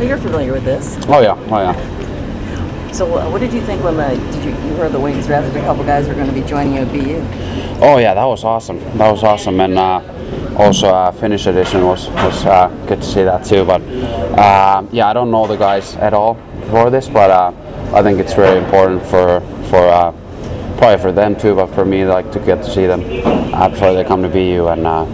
So you're familiar with this. Oh yeah, oh yeah. So uh, what did you think when the did you you heard the Wings drafted a couple guys were going to be joining you at BU? Oh yeah, that was awesome. That was awesome, and uh, also uh, Finnish edition was was uh, good to see that too. But uh, yeah, I don't know the guys at all for this, but uh, I think it's very important for for uh, probably for them too, but for me like to get to see them uh, before they come to BU, and uh,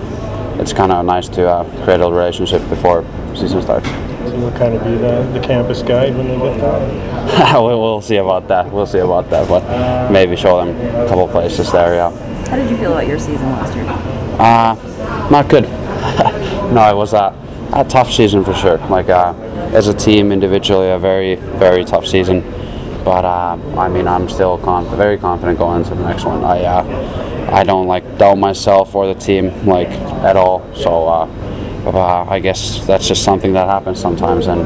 it's kind of nice to uh, create a relationship before season starts. So you'll kind of be the, the campus guide when they get there. we'll, we'll see about that. We'll see about that, but maybe show them a couple places there. Yeah. How did you feel about your season last year? Uh, not good. no, it was a, a tough season for sure. Like uh, as a team, individually, a very, very tough season. But uh, I mean, I'm still conf- very confident going into the next one. I, uh, I don't like doubt myself or the team like at all. So uh, uh, I guess that's just something that happens sometimes. And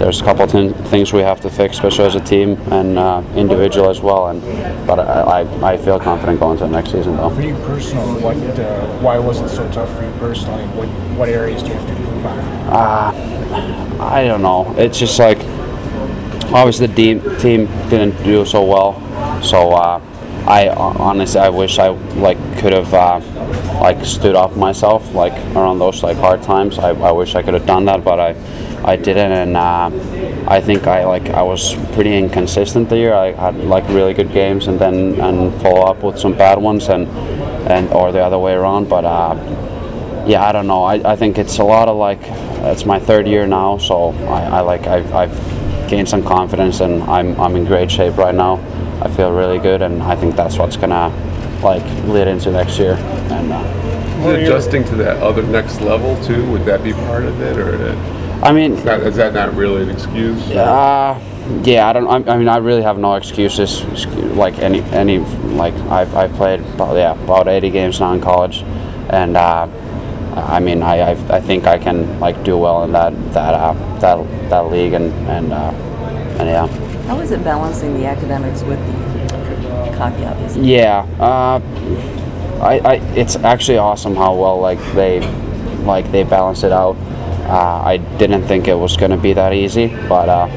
there's a couple of th- things we have to fix, especially as a team and uh, individual as well. And but I, I, I feel confident going to the next season though. For you personally, what, uh, why was it so tough for you personally? What, what areas do you have to improve on? Uh, I don't know. It's just like obviously the team team didn't do so well, so uh, I honestly I wish I like could have uh, like stood up myself like around those like hard times. I, I wish I could have done that, but I I didn't, and uh, I think I like I was pretty inconsistent the year. I had like really good games and then and follow up with some bad ones and and or the other way around, but. Uh, yeah, I don't know. I, I think it's a lot of like, it's my third year now, so I, I like I've, I've gained some confidence and I'm, I'm in great shape right now. I feel really good, and I think that's what's gonna like lead into next year. And uh, Is adjusting to that other next level too? Would that be part of it, or is I mean, that, is that not really an excuse? Uh, yeah, I don't. I, mean, I really have no excuses. Like any, any, like I've, I've played about, yeah about 80 games now in college, and uh, I mean, I, I, I think I can like do well in that that uh, that that league, and and uh, yeah. How is it balancing the academics with the hockey, obviously? Yeah, uh, I, I, it's actually awesome how well like they, like they balance it out. Uh, I didn't think it was going to be that easy, but uh,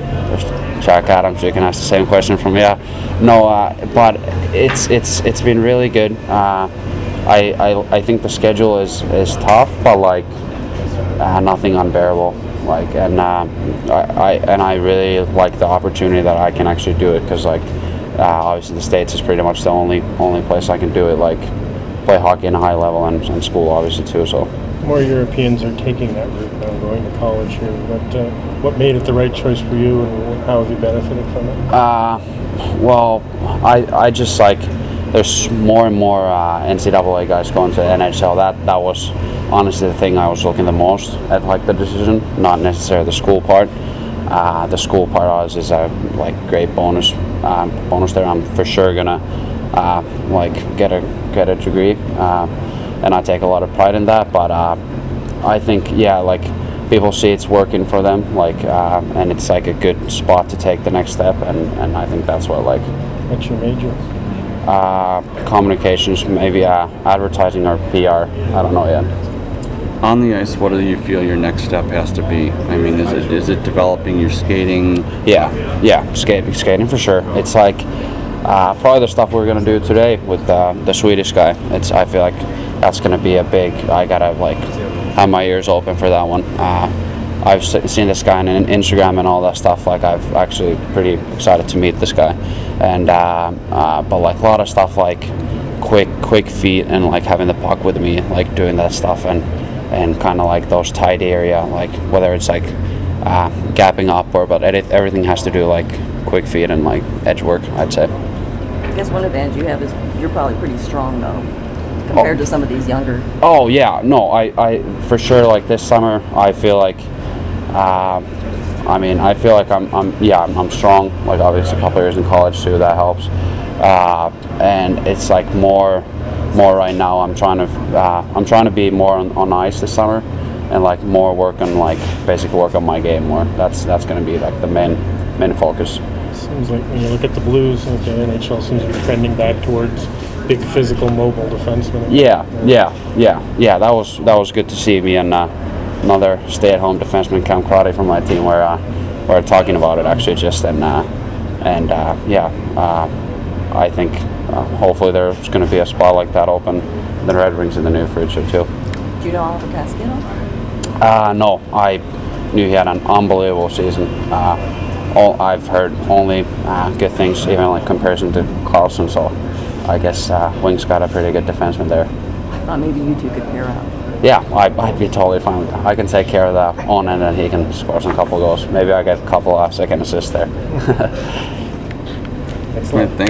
Jack Adams, you can ask the same question from yeah. No, uh, but it's it's it's been really good. Uh, I, I I think the schedule is is tough, but like uh, nothing unbearable. Like and uh, I, I and I really like the opportunity that I can actually do it because like uh, obviously the states is pretty much the only only place I can do it. Like play hockey in a high level and, and school obviously too. So More Europeans are taking that route now, going to college here. But uh, what made it the right choice for you, and how have you benefited from it? uh, well, I I just like there's more and more uh, NCAA guys going to NHL. That that was honestly the thing I was looking the most at, like the decision, not necessarily the school part. Uh, the school part always is a like great bonus um, bonus there. I'm for sure gonna uh, like get a get a degree, uh, and I take a lot of pride in that. But uh, I think yeah, like people see it's working for them, like uh, and it's like a good spot to take the next step, and, and I think that's what like What's your major? Uh, communications, maybe uh, advertising or PR. I don't know yet. On the ice, what do you feel your next step has to be? I mean, is it is it developing your skating? Yeah, yeah, skating, skating for sure. It's like uh, probably the stuff we're gonna do today with uh, the Swedish guy. It's I feel like that's gonna be a big. I gotta like have my ears open for that one. Uh, I've seen this guy on in- Instagram and all that stuff. Like I've actually pretty excited to meet this guy, and uh, uh, but like a lot of stuff like quick quick feet and like having the puck with me, like doing that stuff and and kind of like those tight area, like whether it's like uh, gapping up or but edit, everything has to do like quick feet and like edge work. I'd say. I guess one advantage you have is you're probably pretty strong though, compared to some of these younger. Oh yeah, no, I, I for sure like this summer I feel like, uh, I mean I feel like I'm, I'm yeah I'm, I'm strong. Like obviously a couple years in college too that helps, uh, and it's like more, more right now. I'm trying to uh, I'm trying to be more on, on ice this summer, and like more work on like basic work on my game more. That's that's gonna be like the main main focus. Seems like when you look at the Blues, like the NHL seems to be trending back towards big physical, mobile defensemen. Yeah, yeah, yeah, yeah. That was that was good to see me and uh, another stay-at-home defenseman, Cam Crotty, from my team, were uh, were talking about it actually just and uh, and uh, yeah, uh, I think uh, hopefully there's going to be a spot like that open the Red Wings in the near future too. Do you know Oliver Castillo? Uh, no, I knew he had an unbelievable season. Uh, all, I've heard only uh, good things, even like comparison to Carlson. So I guess uh, Wings got a pretty good defenseman there. I thought maybe you two could pair up. Yeah, I, I'd be totally fine with that. I can take care of that on and then he can score some couple goals. Maybe I get a couple uh, second assists there. Excellent. Thank